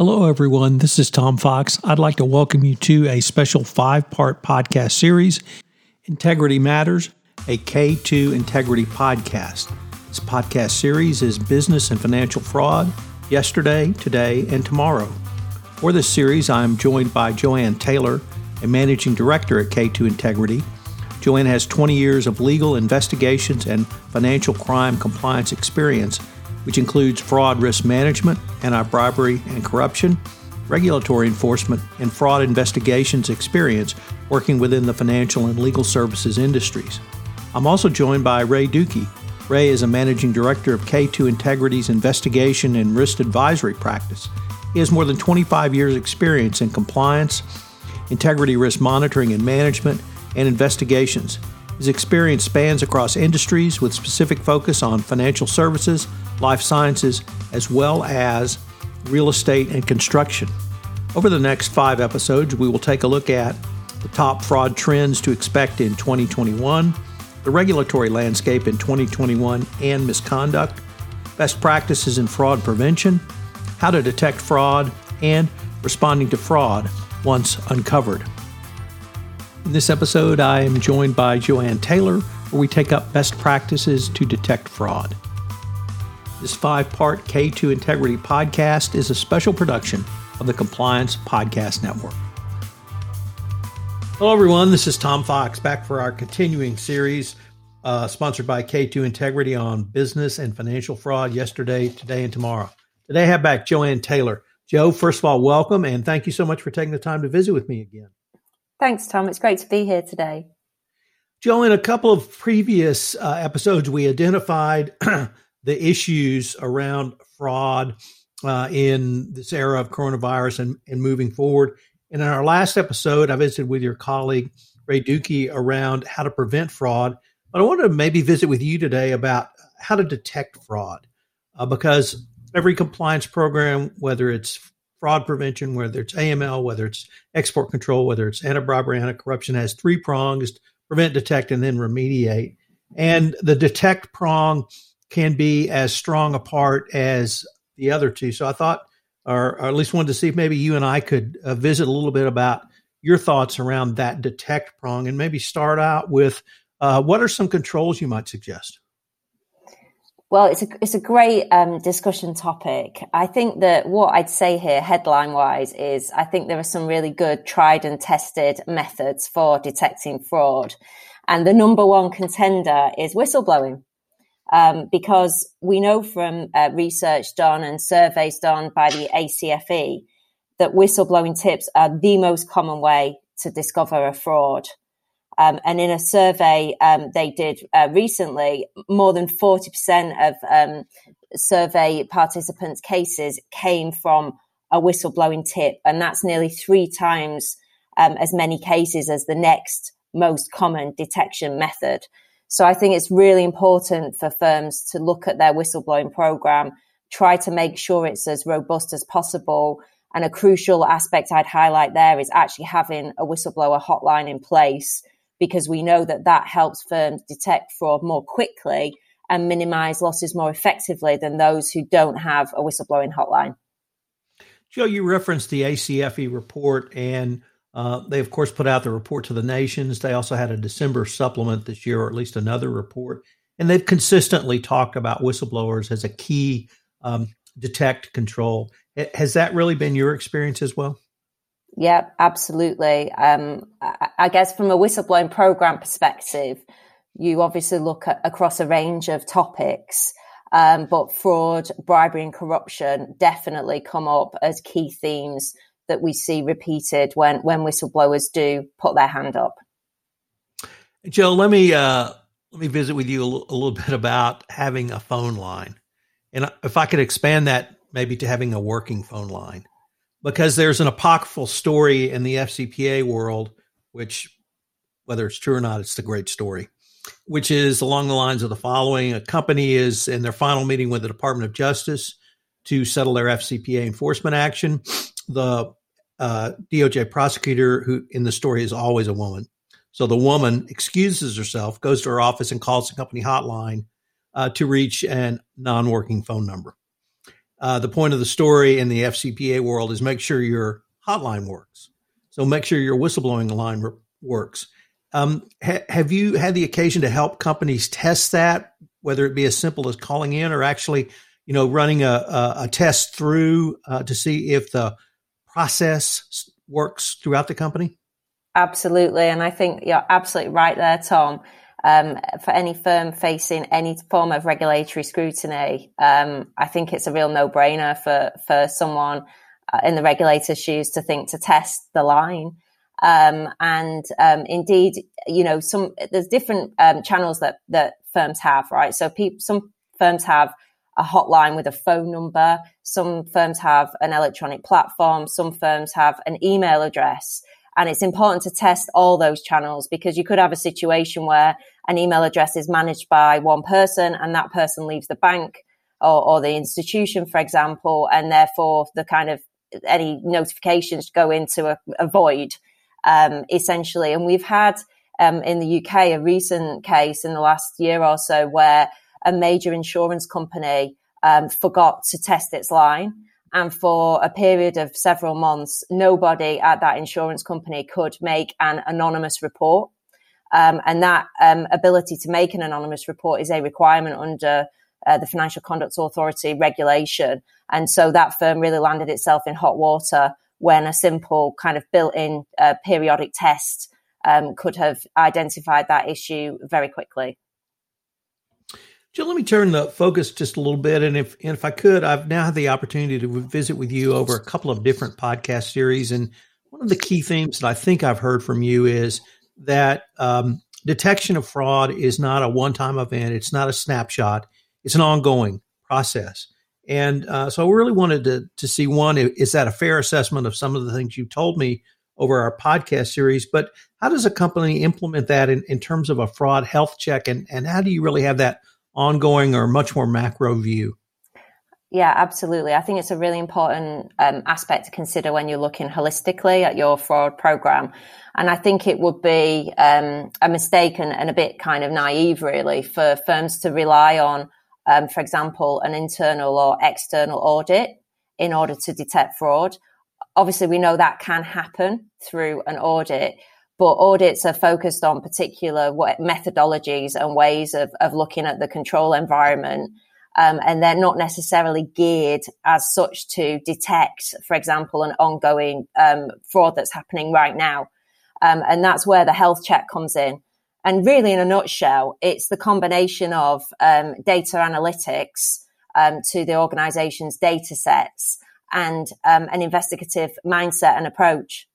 Hello, everyone. This is Tom Fox. I'd like to welcome you to a special five part podcast series, Integrity Matters, a K2 Integrity podcast. This podcast series is business and financial fraud, yesterday, today, and tomorrow. For this series, I'm joined by Joanne Taylor, a managing director at K2 Integrity. Joanne has 20 years of legal investigations and financial crime compliance experience which includes fraud risk management, anti bribery and corruption, regulatory enforcement, and fraud investigations experience working within the financial and legal services industries. I'm also joined by Ray Dukey. Ray is a managing director of K2 Integrity's investigation and risk advisory practice. He has more than 25 years' experience in compliance, integrity risk monitoring and management, and investigations. His experience spans across industries with specific focus on financial services, life sciences, as well as real estate and construction. Over the next five episodes, we will take a look at the top fraud trends to expect in 2021, the regulatory landscape in 2021 and misconduct, best practices in fraud prevention, how to detect fraud, and responding to fraud once uncovered. In this episode, I am joined by Joanne Taylor, where we take up best practices to detect fraud. This five part K2 Integrity podcast is a special production of the Compliance Podcast Network. Hello, everyone. This is Tom Fox back for our continuing series uh, sponsored by K2 Integrity on business and financial fraud yesterday, today, and tomorrow. Today, I have back Joanne Taylor. Joe, first of all, welcome and thank you so much for taking the time to visit with me again. Thanks, Tom. It's great to be here today. Joe, in a couple of previous uh, episodes, we identified the issues around fraud uh, in this era of coronavirus and, and moving forward. And in our last episode, I visited with your colleague, Ray Dukey, around how to prevent fraud. But I want to maybe visit with you today about how to detect fraud uh, because every compliance program, whether it's fraud prevention, whether it's AML, whether it's export control, whether it's anti bribery, anti corruption, has three prongs prevent, detect, and then remediate. And the detect prong can be as strong a part as the other two. So I thought, or, or at least wanted to see if maybe you and I could uh, visit a little bit about your thoughts around that detect prong and maybe start out with uh, what are some controls you might suggest? Well, it's a it's a great um, discussion topic. I think that what I'd say here, headline wise, is I think there are some really good tried and tested methods for detecting fraud, and the number one contender is whistleblowing um, because we know from uh, research done and surveys done by the ACFE that whistleblowing tips are the most common way to discover a fraud. Um, and in a survey um, they did uh, recently, more than 40% of um, survey participants' cases came from a whistleblowing tip. And that's nearly three times um, as many cases as the next most common detection method. So I think it's really important for firms to look at their whistleblowing program, try to make sure it's as robust as possible. And a crucial aspect I'd highlight there is actually having a whistleblower hotline in place because we know that that helps firms detect fraud more quickly and minimize losses more effectively than those who don't have a whistleblowing hotline. Joe, you referenced the ACFE report and uh, they, of course, put out the report to the nations. They also had a December supplement this year, or at least another report. And they've consistently talked about whistleblowers as a key um, detect control. Has that really been your experience as well? Yeah, absolutely. Um, I guess from a whistleblowing program perspective, you obviously look at across a range of topics, um, but fraud, bribery, and corruption definitely come up as key themes that we see repeated when when whistleblowers do put their hand up. Joe, let me uh, let me visit with you a, l- a little bit about having a phone line, and if I could expand that maybe to having a working phone line, because there's an apocryphal story in the FCPA world, which whether it's true or not, it's a great story, which is along the lines of the following: a company is in their final meeting with the Department of Justice to settle their FCPA enforcement action. The uh, DOJ prosecutor, who in the story is always a woman. So the woman excuses herself, goes to her office, and calls the company hotline uh, to reach a non working phone number. Uh, the point of the story in the FCPA world is make sure your hotline works. So make sure your whistleblowing line re- works. Um, ha- have you had the occasion to help companies test that, whether it be as simple as calling in or actually, you know, running a, a, a test through uh, to see if the process works throughout the company? Absolutely. And I think you're absolutely right there, Tom. Um, for any firm facing any form of regulatory scrutiny, um, I think it's a real no brainer for, for someone uh, in the regulator's shoes to think to test the line. Um, and um, indeed, you know, some there's different um, channels that that firms have, right? So pe- some firms have a hotline with a phone number. Some firms have an electronic platform. Some firms have an email address. And it's important to test all those channels because you could have a situation where an email address is managed by one person and that person leaves the bank or, or the institution, for example, and therefore the kind of any notifications go into a, a void, um, essentially. And we've had um, in the UK a recent case in the last year or so where a major insurance company um, forgot to test its line and for a period of several months, nobody at that insurance company could make an anonymous report. Um, and that um, ability to make an anonymous report is a requirement under uh, the Financial Conduct Authority regulation. And so that firm really landed itself in hot water when a simple kind of built in uh, periodic test um, could have identified that issue very quickly. Jill, let me turn the focus just a little bit. And if, and if I could, I've now had the opportunity to visit with you over a couple of different podcast series. And one of the key themes that I think I've heard from you is that um, detection of fraud is not a one time event, it's not a snapshot, it's an ongoing process. And uh, so I really wanted to, to see one, is that a fair assessment of some of the things you've told me over our podcast series? But how does a company implement that in, in terms of a fraud health check? And, and how do you really have that ongoing or much more macro view? Yeah, absolutely. I think it's a really important um, aspect to consider when you're looking holistically at your fraud program. And I think it would be um, a mistake and, and, a bit kind of naive, really, for firms to rely on, um, for example, an internal or external audit in order to detect fraud. Obviously, we know that can happen through an audit, but audits are focused on particular methodologies and ways of, of looking at the control environment. Um, and they're not necessarily geared as such to detect, for example, an ongoing um, fraud that's happening right now. Um, and that's where the health check comes in. And really, in a nutshell, it's the combination of um, data analytics um, to the organization's data sets and um, an investigative mindset and approach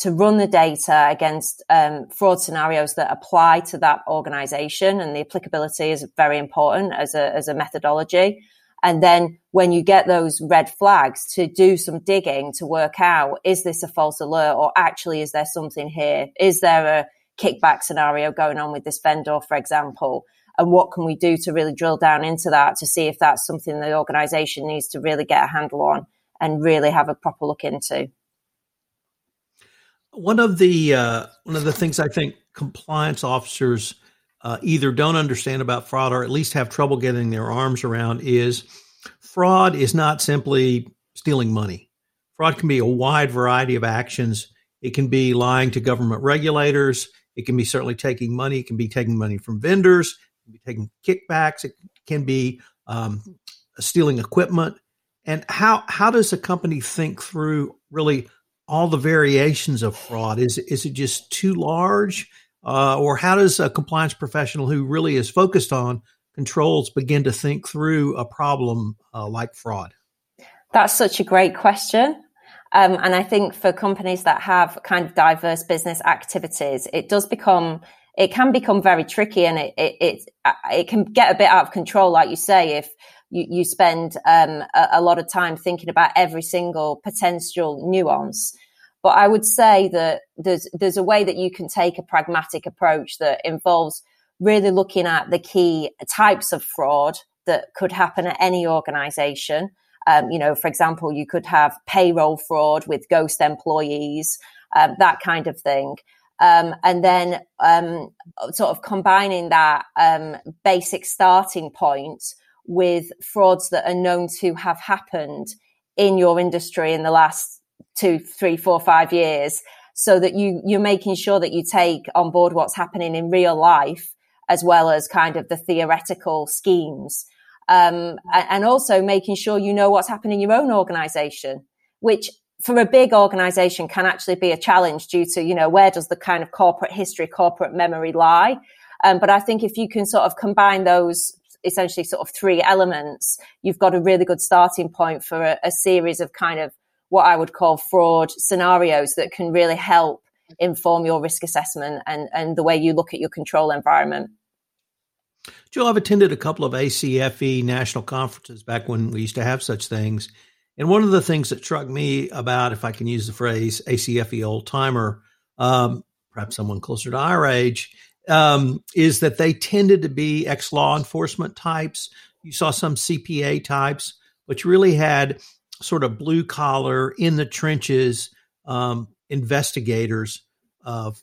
to run the data against um, fraud scenarios that apply to that organization. And the applicability is very important as a, as a methodology. And then when you get those red flags to do some digging to work out, is this a false alert or actually is there something here? Is there a kickback scenario going on with this vendor, for example? And what can we do to really drill down into that to see if that's something the organization needs to really get a handle on and really have a proper look into? One of the uh, one of the things I think compliance officers uh, either don't understand about fraud or at least have trouble getting their arms around is fraud is not simply stealing money. Fraud can be a wide variety of actions. It can be lying to government regulators. It can be certainly taking money. It can be taking money from vendors. It can be taking kickbacks. It can be um, stealing equipment. And how how does a company think through really all the variations of fraud? Is is it just too large, uh, or how does a compliance professional who really is focused on controls begin to think through a problem uh, like fraud? That's such a great question. Um, and I think for companies that have kind of diverse business activities, it does become it can become very tricky and it, it, it, it can get a bit out of control, like you say, if you, you spend um, a, a, lot of time thinking about every single potential nuance. But I would say that there's there's a way that you can take a pragmatic approach that involves really looking at the key types of fraud that could happen at any organization. Um, you know, for example, you could have payroll fraud with ghost employees, um, that kind of thing. Um, and then um, sort of combining that um, basic starting point with frauds that are known to have happened in your industry in the last two, three, four, five years so that you, you're making sure that you take on board what's happening in real life as well as kind of the theoretical schemes. Um, and also making sure you know what's happening in your own organization, which for a big organization can actually be a challenge due to, you know, where does the kind of corporate history, corporate memory lie? Um, but I think if you can sort of combine those essentially sort of three elements, you've got a really good starting point for a, a series of kind of what I would call fraud scenarios that can really help inform your risk assessment and, and the way you look at your control environment. Joe, I've attended a couple of ACFE national conferences back when we used to have such things. And one of the things that struck me about, if I can use the phrase ACFE old timer, um, perhaps someone closer to our age, um, is that they tended to be ex law enforcement types. You saw some CPA types, but you really had sort of blue collar in the trenches um, investigators of,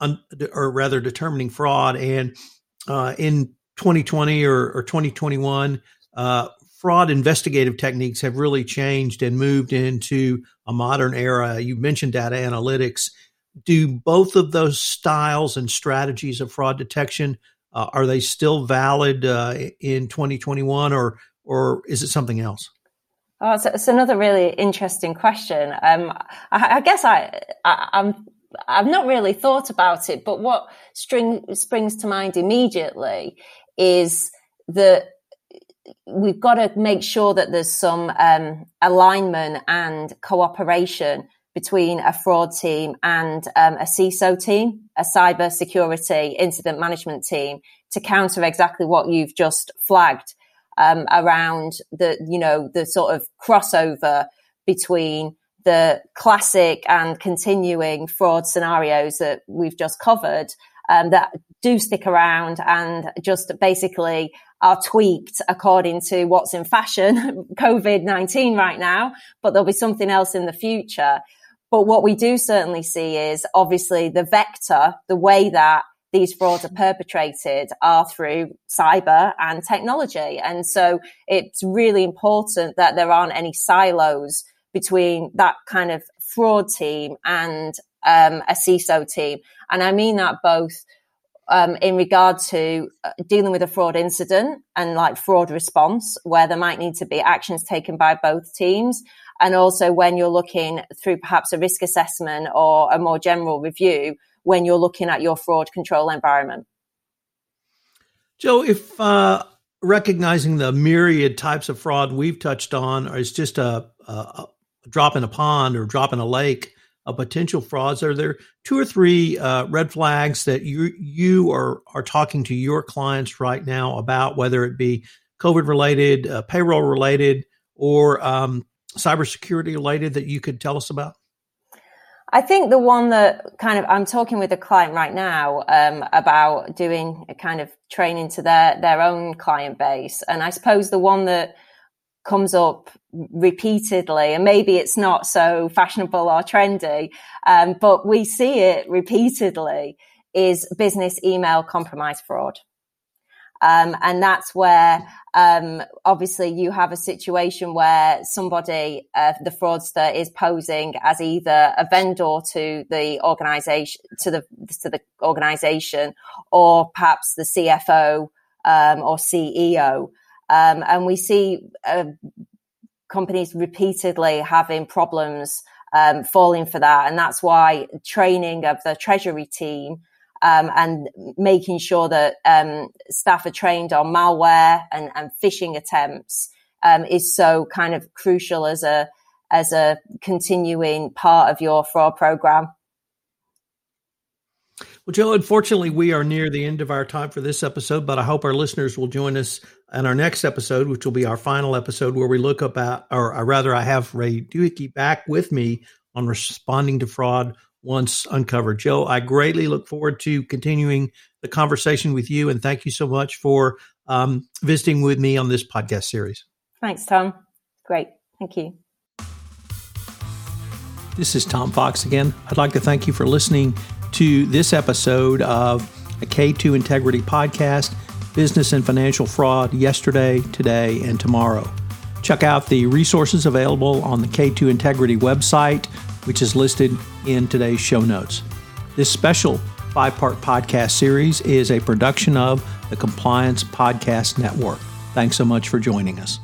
un, or rather, determining fraud. And uh, in 2020 or, or 2021, uh, fraud investigative techniques have really changed and moved into a modern era. You mentioned data analytics. Do both of those styles and strategies of fraud detection uh, are they still valid uh, in 2021, or or is it something else? Oh, it's, another really interesting question. Um, I, I, guess I, I I'm I've not really thought about it, but what string, springs to mind immediately is that we've got to make sure that there's some um, alignment and cooperation between a fraud team and um, a CISO team, a cyber security incident management team, to counter exactly what you've just flagged um, around the, you know, the sort of crossover between the classic and continuing fraud scenarios that we've just covered um, that do stick around and just basically are tweaked according to what's in fashion, COVID 19 right now, but there'll be something else in the future. But what we do certainly see is obviously the vector, the way that these frauds are perpetrated are through cyber and technology. And so it's really important that there aren't any silos between that kind of fraud team and um, a CISO team. And I mean that both um, in regard to uh, dealing with a fraud incident and like fraud response, where there might need to be actions taken by both teams. And also when you're looking through perhaps a risk assessment or a more general review, when you're looking at your fraud control environment. Joe, if uh, recognizing the myriad types of fraud we've touched on is just a, a, a drop in a pond or drop in a lake, of potential frauds? Are there two or three uh, red flags that you you are are talking to your clients right now about, whether it be COVID related, uh, payroll related, or um, cybersecurity related that you could tell us about? I think the one that kind of I'm talking with a client right now um, about doing a kind of training to their their own client base, and I suppose the one that comes up repeatedly and maybe it's not so fashionable or trendy um, but we see it repeatedly is business email compromise fraud um, and that's where um, obviously you have a situation where somebody uh, the fraudster is posing as either a vendor to the organization to the to the organization or perhaps the cfo um, or ceo um, and we see uh, companies repeatedly having problems um, falling for that. And that's why training of the treasury team um, and making sure that um, staff are trained on malware and, and phishing attempts um, is so kind of crucial as a as a continuing part of your fraud program. Well, Joe, unfortunately, we are near the end of our time for this episode, but I hope our listeners will join us in our next episode, which will be our final episode, where we look about, or rather, I have Ray Dewey back with me on responding to fraud once uncovered. Joe, I greatly look forward to continuing the conversation with you, and thank you so much for um, visiting with me on this podcast series. Thanks, Tom. Great. Thank you. This is Tom Fox again. I'd like to thank you for listening to this episode of a K2 Integrity podcast. business and financial fraud yesterday, today, and tomorrow. Check out the resources available on the K2 Integrity website, which is listed in today's show notes. This special five part podcast series is a production of the Compliance Podcast Network. Thanks so much for joining us.